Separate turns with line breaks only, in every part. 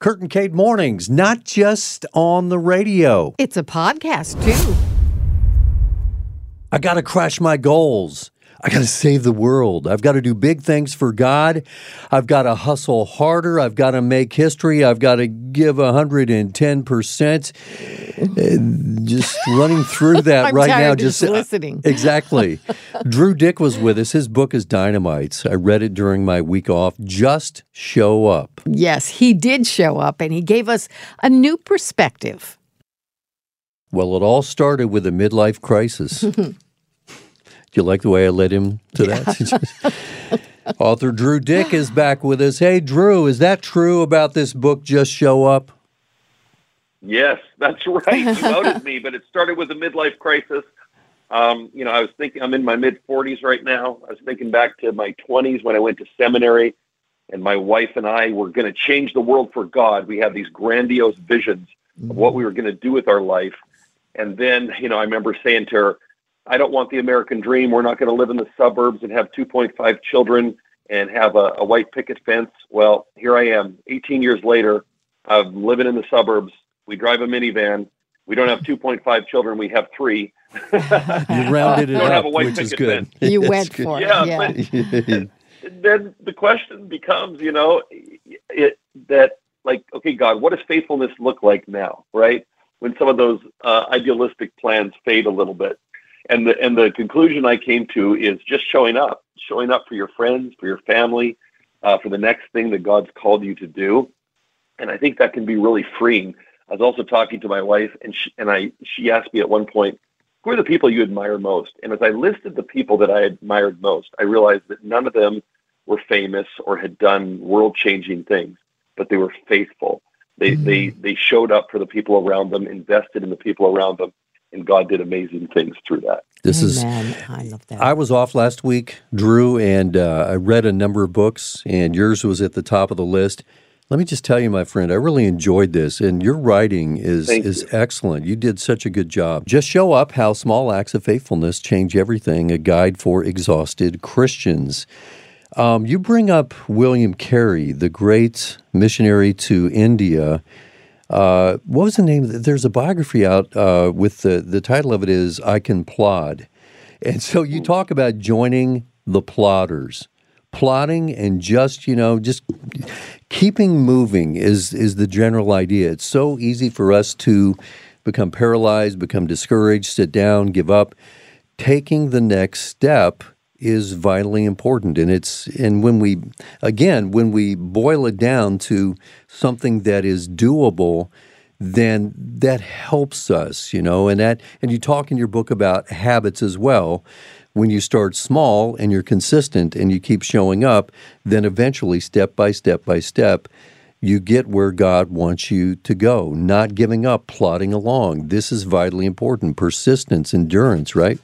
Kurt and Kate Mornings, not just on the radio.
It's a podcast, too.
I got to crush my goals. I got to save the world. I've got to do big things for God. I've got to hustle harder. I've got to make history. I've got to give 110%. Uh, just running through that right now.
of
Just
listening.
exactly. Drew Dyck was with us. His book is Dynamites. I read it during my week off. Just show up.
Yes, he did show up and he gave us a new perspective.
Well, it all started with a midlife crisis. Do you like the way I led him to that? Author Drew Dyck is back with us. Hey, Drew, is that true about this book, Just Show Up?
Yes, that's right. You outed me, but it started with a midlife crisis. Um, you know, I was thinking I'm in my mid 40s right now. I was thinking back to my 20s when I went to seminary, and my wife and I were going to change the world for God. We had these grandiose visions of what we were going to do with our life. And then, you know, I remember saying to her, I don't want the American dream. We're not going to live in the suburbs and have 2.5 children and have a, a white picket fence. Well, here I am, 18 years later. I'm living in the suburbs. We drive a minivan. We don't have 2.5 children. We have three.
You rounded it
Don't have a white
which is
picket
good.
fence.
You went
good.
for
Yeah,
it. Yeah.
then the question becomes, you know, it, that like, okay, God, what does faithfulness look like now, right? When some of those uh, idealistic plans fade a little bit, and the and the conclusion I came to is just showing up, showing up for your friends, for your family, uh, for the next thing that God's called you to do, and I think that can be really freeing. I was also talking to my wife, and she, and I she asked me at one point, "Who are the people you admire most?" And as I listed the people that I admired most, I realized that none of them were famous or had done world-changing things, but they were faithful. They
Mhm.
they they showed up for the people around them, invested in the people around them, and God did amazing things through that.
This is
Amen. I love that.
I was off last week, Drew, and uh, I read a number of books, and yours was at the top of the list. Let me just tell you, my friend, I really enjoyed this, and your writing is
Thank
is
you.
excellent. You did such a good job. Just show up: how small acts of faithfulness change everything. A guide for exhausted Christians. Um, you bring up William Carey, the great missionary to India. Uh, what was the name? There's a biography out uh, with the the title of it is "I Can Plod," and so you talk about joining the plodders, plodding, and just you know just keeping moving is is the general idea. It's so easy for us to become paralyzed, become discouraged, sit down, give up. Taking the next step is vitally important. And it's and when we again when we boil it down to something that is doable then that helps us you know and that and you talk in your book about habits as well. When you start small and you're consistent and you keep showing up then eventually step by step by step you get where God wants you to go. Not giving up plodding along. This is vitally important. Persistence endurance right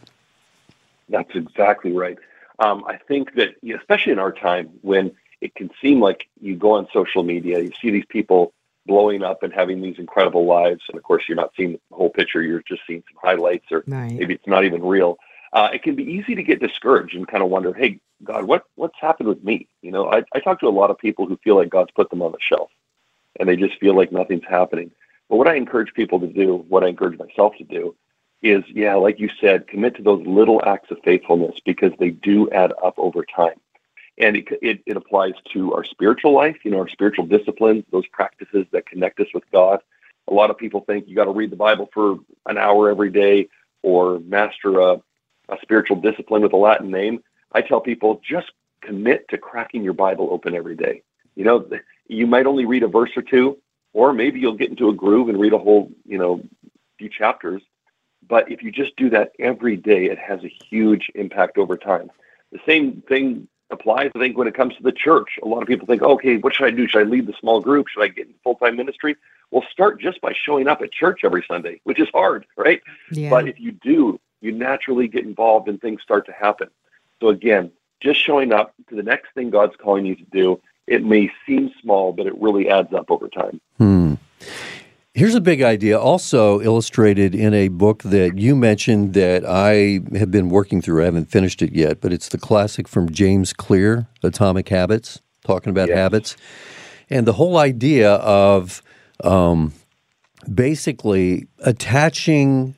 That's exactly right. Um, I think that, especially in our time, when it can seem like you go on social media, you see these people blowing up and having these incredible lives, and of course, you're not seeing the whole picture; you're just seeing some highlights, or
right.
maybe it's not even real. Uh, it can be easy to get discouraged and kind of wonder, "Hey, God, what what's happened with me?" You know, I, I talk to a lot of people who feel like God's put them on the shelf, and they just feel like nothing's happening. But what I encourage people to do, what I encourage myself to do, is yeah, like you said, commit to those little acts of faithfulness because they do add up over time. And it, it, it applies to our spiritual life, you know, our spiritual disciplines, those practices that connect us with God. A lot of people think you got to read the Bible for an hour every day or master a, a spiritual discipline with a Latin name. I tell people just commit to cracking your Bible open every day. You know, you might only read a verse or two, or maybe you'll get into a groove and read a whole, you know, few chapters. But if you just do that every day, it has a huge impact over time. The same thing applies, I think, when it comes to the church. A lot of people think, okay, what should I do? Should I lead the small group? Should I get in full time ministry? Well, start just by showing up at church every Sunday, which is hard, right?
Yeah.
But if you do, you naturally get involved and things start to happen. So again, just showing up to the next thing God's calling you to do, it may seem small, but it really adds up over time.
Hmm. Here's a big idea, also illustrated in a book that you mentioned that I have been working through. I haven't finished it yet, but it's the classic from James Clear, Atomic Habits, talking about
Yes.
habits. And the whole idea of um, basically attaching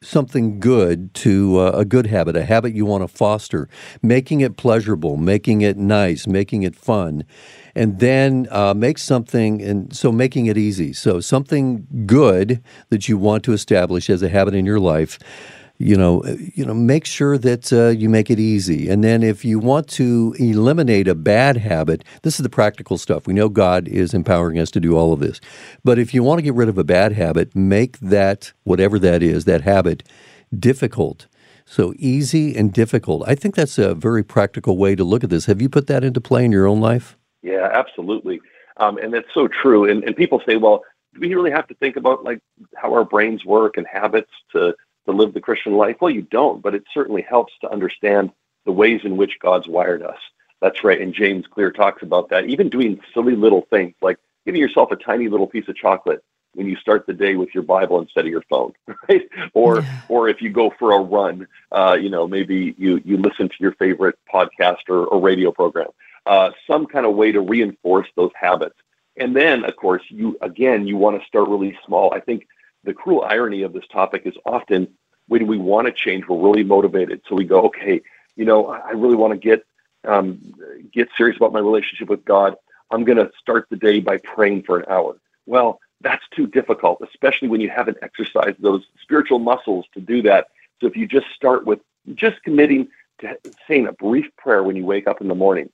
something good to uh, a good habit, a habit you want to foster, making it pleasurable, making it nice, making it fun, and then uh, make something, and so making it easy. So something good that you want to establish as a habit in your life you know, you know, make sure that uh, you make it easy. And then if you want to eliminate a bad habit, this is the practical stuff. We know God is empowering us to do all of this. But if you want to get rid of a bad habit, make that whatever that is, that habit difficult. So easy and difficult. I think that's a very practical way to look at this. Have you put that into play in your own life?
Yeah, absolutely. Um, and that's so true. And, and people say, well, do we really have to think about like how our brains work and habits to to live the Christian life? Well, you don't, but it certainly helps to understand the ways in which God's wired us. That's right. And James Clear talks about that. Even doing silly little things like giving yourself a tiny little piece of chocolate when you start the day with your Bible instead of your phone, right? Or yeah. or if you go for a run, uh, you know, maybe you you listen to your favorite podcast or, or radio program. Uh, some kind of way to reinforce those habits. And then, of course, you again you want to start really small. I think the cruel irony of this topic is often when we want to change, we're really motivated. So we go, okay, you know, I really want to get um, get serious about my relationship with God. I'm going to start the day by praying for an hour. Well, that's too difficult, especially when you haven't exercised those spiritual muscles to do that. So if you just start with just committing to saying a brief prayer when you wake up in the morning,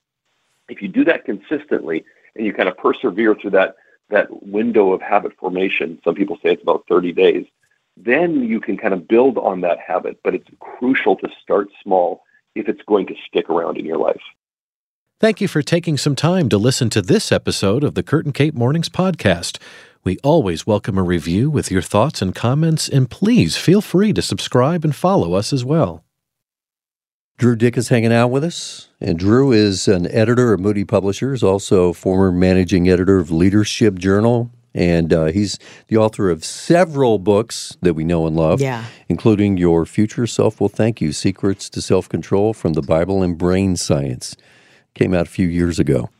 if you do that consistently and you kind of persevere through that that window of habit formation, some people say it's about 30 days, then you can kind of build on that habit. But it's crucial to start small if it's going to stick around in your life.
Thank you for taking some time to listen to this episode of the Kurt and Kate Mornings podcast. We always welcome a review with your thoughts and comments, and please feel free to subscribe and follow us as well.
Drew Dyck is hanging out with us. And Drew is an editor of Moody Publishers, also former managing editor of Leadership Journal. And uh, he's the author of several books that we know and love,
yeah.
including Your Future Self Will Thank You Secrets to Self Control from the Bible and Brain Science. Came out a few years ago.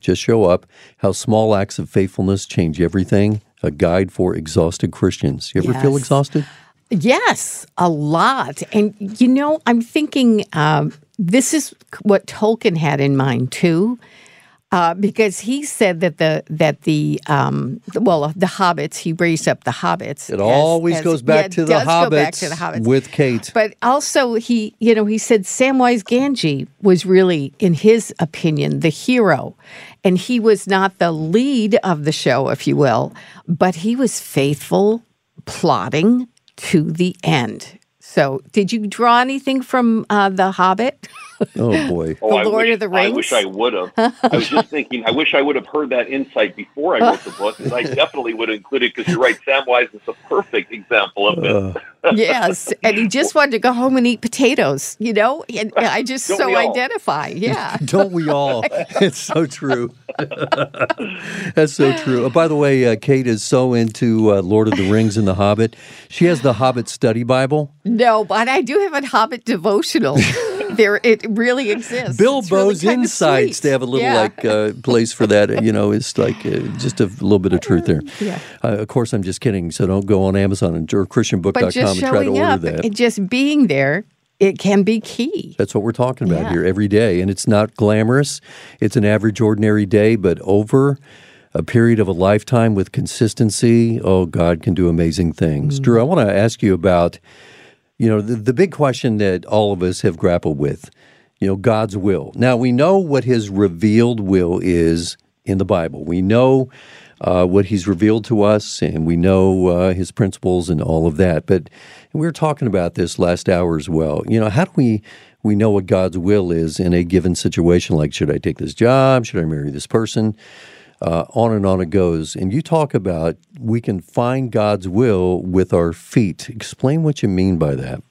Just show up How Small Acts of Faithfulness Change Everything, a guide for exhausted Christians. You ever
yes.
feel exhausted?
Yes, a lot. And, you know, I'm thinking um, this is what Tolkien had in mind, too. Uh, because he said that the that the um, well the hobbits he raised up the hobbits.
It as, always as, goes back, yeah, to the hobbits back to the hobbits with Kate.
But also he you know he said Samwise Gamgee was really in his opinion the hero, and he was not the lead of the show, if you will, but he was faithful, plodding, to the end. So, did you draw anything from uh, The Hobbit?
Oh boy!
oh,
the Lord
wish,
of the Rings.
I wish I would have. I was just thinking. I wish I would have heard that insight before I wrote the book, because I definitely would have included. Because you're right, Samwise is a perfect example of it.
Uh, yes, and he just wanted to go home and eat potatoes. You know, and I just
Don't
so identify. Yeah.
Don't we all? it's so true. That's so true. Oh, by the way, uh, Kate is so into uh, Lord of the Rings and The Hobbit. She has the Hobbit Study Bible.
No, but I do have a Hobbit devotional. there, it really exists.
Bilbo's
really
Insights. They have a little
yeah.
like uh, place for that. You know, it's like uh, just a little bit of truth there.
Yeah.
Uh, of course, I'm just kidding. So don't go on Amazon and, or ChristianBook.com and try to order
up,
that.
And just being there it can be key.
That's what we're talking about
Yeah.
here every day. And it's not glamorous, it's an average, ordinary day, but over a period of a lifetime with consistency, oh, God can do amazing things. Mm. Drew, I want to ask you about, you know, the, the big question that all of us have grappled with, you know, God's will. Now, we know what his revealed will is in the Bible. We know uh, what he's revealed to us, and we know uh, his principles and all of that. But we were talking about this last hour as well. You know, how do we we know what God's will is in a given situation? Like, should I take this job? Should I marry this person? Uh, on and on it goes. And you talk about we can find God's will with our feet. Explain what you mean by that.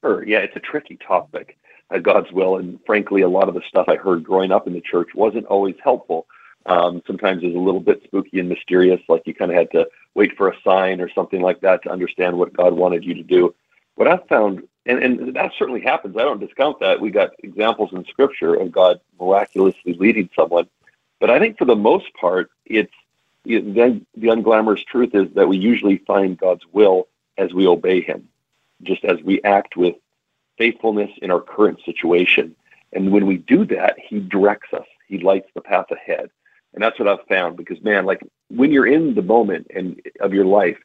Sure. Yeah, it's a tricky topic, uh, God's will. And frankly, a lot of the stuff I heard growing up in the church wasn't always helpful. Um, sometimes it was a little bit spooky and mysterious, like you kind of had to wait for a sign or something like that to understand what God wanted you to do. What I've found, and, and that certainly happens, I don't discount that. We got examples in Scripture of God miraculously leading someone. But I think for the most part, it's it, the, the unglamorous truth is that we usually find God's will as we obey Him, just as we act with faithfulness in our current situation. And when we do that, He directs us. He lights the path ahead. And that's what I've found because, man, like when you're in the moment and of your life,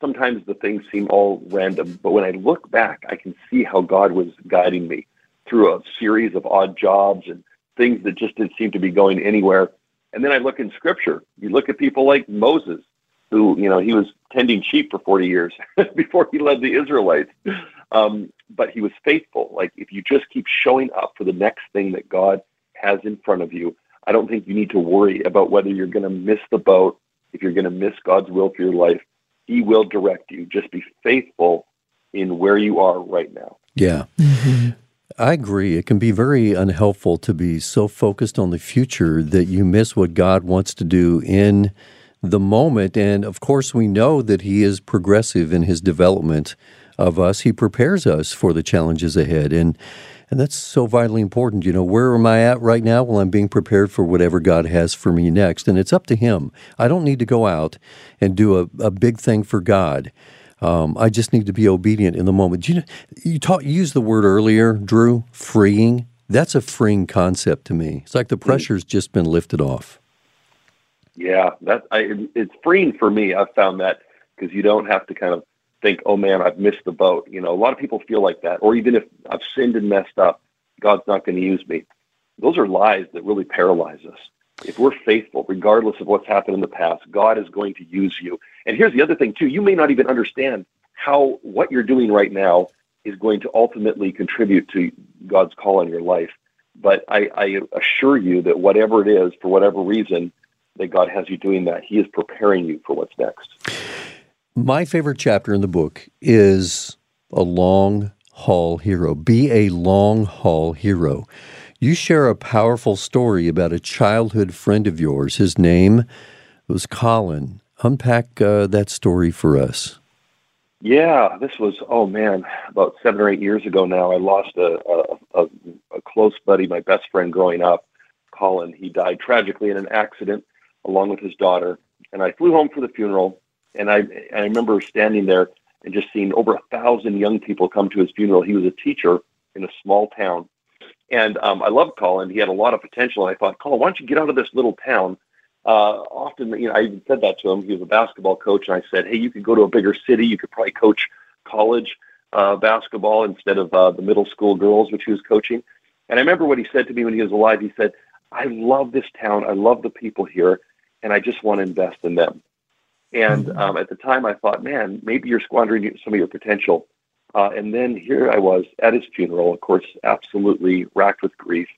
sometimes the things seem all random. But when I look back, I can see how God was guiding me through a series of odd jobs and things that just didn't seem to be going anywhere. And then I look in scripture. You look at people like Moses, who, you know, he was tending sheep for 40 years before he led the Israelites. Um, but he was faithful. Like if you just keep showing up for the next thing that God has in front of you, I don't think you need to worry about whether you're going to miss the boat, if you're going to miss God's will for your life. He will direct you. Just be faithful in where you are right now.
Yeah. Mm-hmm. I agree. It can be very unhelpful to be so focused on the future that you miss what God wants to do in the moment. And of course, we know that He is progressive in His development of us. He prepares us for the challenges ahead. And and that's so vitally important. You know, where am I at right now? Well, I'm being prepared for whatever God has for me next. And it's up to Him. I don't need to go out and do a, a big thing for God. Um, I just need to be obedient in the moment. You know, you, talk, you used the word earlier, Drew, freeing. That's a freeing concept to me. It's like the mm. pressure's just been lifted off.
Yeah, that I, it's freeing for me. I've found that because you don't have to kind of think, "Oh man, I've missed the boat." You know, a lot of people feel like that, or even if I've sinned and messed up, God's not going to use me. Those are lies that really paralyze us. If we're faithful, regardless of what's happened in the past, God is going to use you. And here's the other thing too: you may not even understand how what you're doing right now is going to ultimately contribute to God's call on your life. But I, I assure you that whatever it is, for whatever reason, that God has you doing that, He is preparing you for what's next.
My favorite chapter in the book is a long haul hero. Be a long haul hero. You share a powerful story about a childhood friend of yours. His name was Colin. Unpack uh, that story for us.
Yeah, this was oh man, about seven or eight years ago now. I lost a a, a, a close buddy, my best friend growing up, Colin. He died tragically in an accident along with his daughter, and I flew home for the funeral. And I I remember standing there and just seeing over a thousand young people come to his funeral. He was a teacher in a small town, and um, I loved Colin. He had a lot of potential. And I thought, Colin, why don't you get out of this little town? Uh, often, you know, I even said that to him. He was a basketball coach, and I said, hey, you could go to a bigger city. You could probably coach college uh, basketball instead of uh, the middle school girls, which he was coaching. And I remember what he said to me when he was alive. He said, I love this town. I love the people here, and I just want to invest in them. And mm-hmm. um, at the time, I thought, man, maybe you're squandering some of your potential. Uh, and then here I was at his funeral, of course, absolutely racked with grief.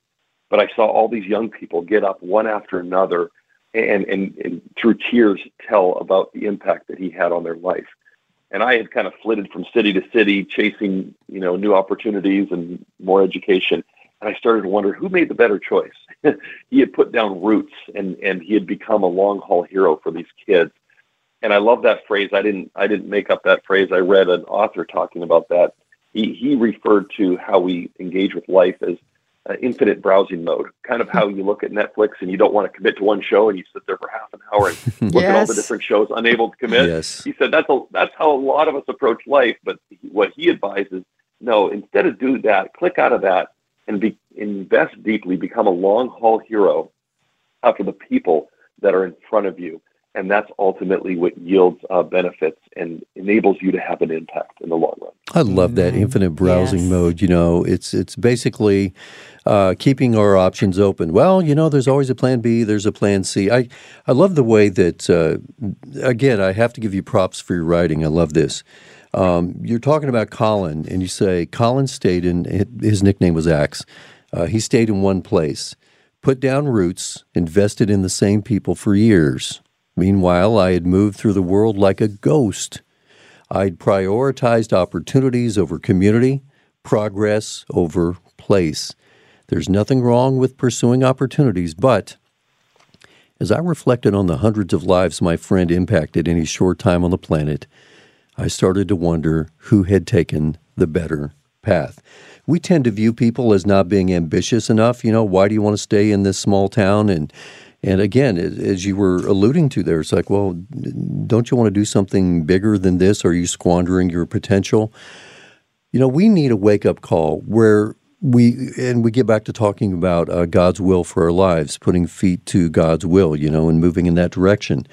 But I saw all these young people get up one after another and, and, and through tears tell about the impact that he had on their life. And I had kind of flitted from city to city, chasing you know new opportunities and more education. And I started to wonder who made the better choice. he had put down roots, and and he had become a long haul hero for these kids. And I love that phrase. I didn't I didn't make up that phrase. I read an author talking about that. He he referred to how we engage with life as uh, infinite browsing mode, kind of how you look at Netflix and you don't want to commit to one show and you sit there for half an hour and look yes. at all the different shows, unable to commit. Yes. He said that's a, that's how a lot of us approach life. But what he advises, no, instead of do that, click out of that and be, invest deeply, become a long haul hero for the people that are in front of you and that's ultimately what yields uh, benefits and enables you to have an impact in the long run.
I love that mm-hmm. infinite browsing yes. mode. You know, it's it's basically uh, keeping our options open. Well, you know, there's always a plan B. There's a plan C. I I love the way that. Uh, again, I have to give you props for your writing. I love this. Um, you're talking about Colin, and you say Colin stayed in. His nickname was Axe. Uh, he stayed in one place, put down roots, invested in the same people for years Meanwhile, I had moved through the world like a ghost. I'd prioritized opportunities over community, progress over place. There's nothing wrong with pursuing opportunities, but as I reflected on the hundreds of lives my friend impacted in his short time on the planet, I started to wonder who had taken the better path. We tend to view people as not being ambitious enough. You know, why do you want to stay in this small town and And again, as you were alluding to there, it's like, well, don't you want to do something bigger than this? Are you squandering your potential? You know, we need a wake up call where we and we get back to talking about uh, God's will for our lives, putting feet to God's will, you know, and moving in that direction.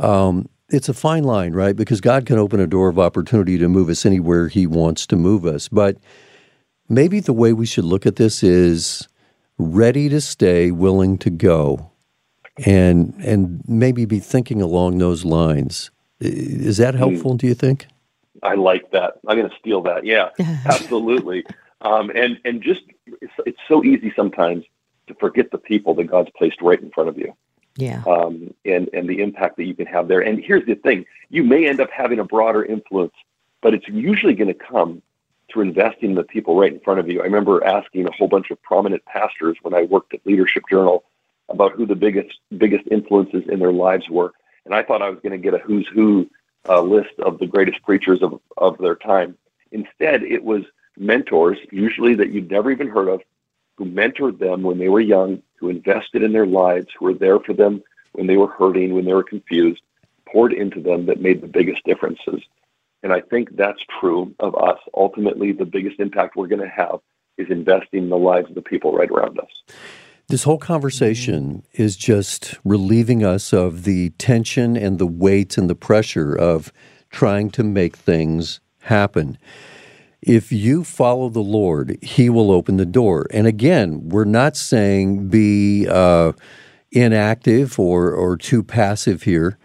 Um, it's a fine line, right? Because God can open a door of opportunity to move us anywhere He wants to move us. But maybe the way we should look at this is ready to stay, willing to go, and and maybe be thinking along those lines. Is that hmm. helpful? Mm. Do you think?
I like that. I'm going to steal that. Yeah, absolutely. Um, and and just it's, it's so easy sometimes to forget the people that God's placed right in front of you.
Yeah.
Um, and and the impact that you can have there. And here's the thing: you may end up having a broader influence, but it's usually going to come through investing in the people right in front of you. I remember asking a whole bunch of prominent pastors when I worked at Leadership Journal about who the biggest biggest influences in their lives were, and I thought I was going to get a who's who uh, list of the greatest preachers of of their time. Instead, it was mentors, usually that you'd never even heard of, who mentored them when they were young, who invested in their lives, who were there for them when they were hurting, when they were confused, poured into them that made the biggest differences. And I think that's true of us. Ultimately, the biggest impact we're going to have is investing in the lives of the people right around us.
This whole conversation is just relieving us of the tension and the weight and the pressure of trying to make things happen if you follow the Lord, He will open the door. And again, we're not saying be uh, inactive or or too passive here,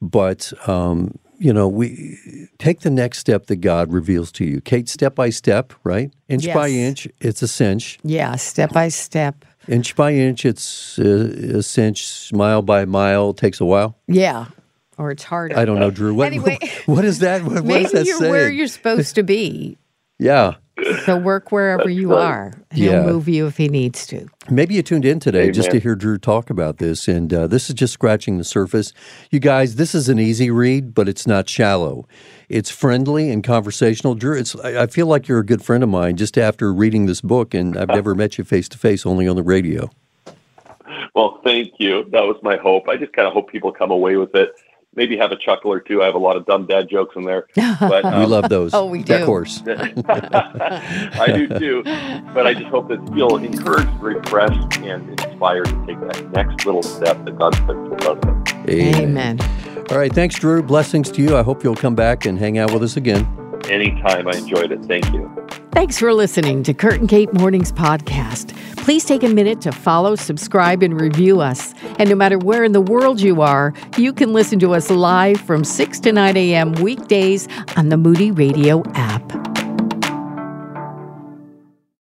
but um, you know, we take the next step that God reveals to you. Kate, step by step, right? Inch yes. by inch, it's a cinch.
Yeah, step by step.
Inch by inch, it's uh, a, a cinch. Mile by mile takes a while.
Yeah, or it's harder.
I don't know, Drew. What, anyway, what is that? What,
maybe
that
you're
saying?
where you're supposed to be.
Yeah.
So work wherever you right. are. He'll yeah. move you if he needs to.
Maybe you tuned in today Amen. just to hear Drew talk about this, and uh, this is just scratching the surface. You guys, this is an easy read, but it's not shallow. It's friendly and conversational. Drew, it's I feel like you're a good friend of mine just after reading this book, and I've never met you face to face, only on the radio.
Well, thank you. That was my hope. I just kind of hope people come away with it maybe have a chuckle or two. I have a lot of dumb dad jokes in there.
But um, we love those.
oh, we do.
Of course.
I do too. But I just hope that you feel encouraged, refreshed, and inspired to take that next little step that God's put in front of them.
Amen.
Amen. All right. Thanks, Drew. Blessings to you. I hope you'll come back and hang out with us again.
Anytime. I enjoyed it. Thank you.
Thanks for listening to Kurt and Kate Mornings Podcast. Please take a minute to follow, subscribe, and review us. And no matter where in the world you are, you can listen to us live from 6 to 9 a.m. weekdays on the Moody Radio app.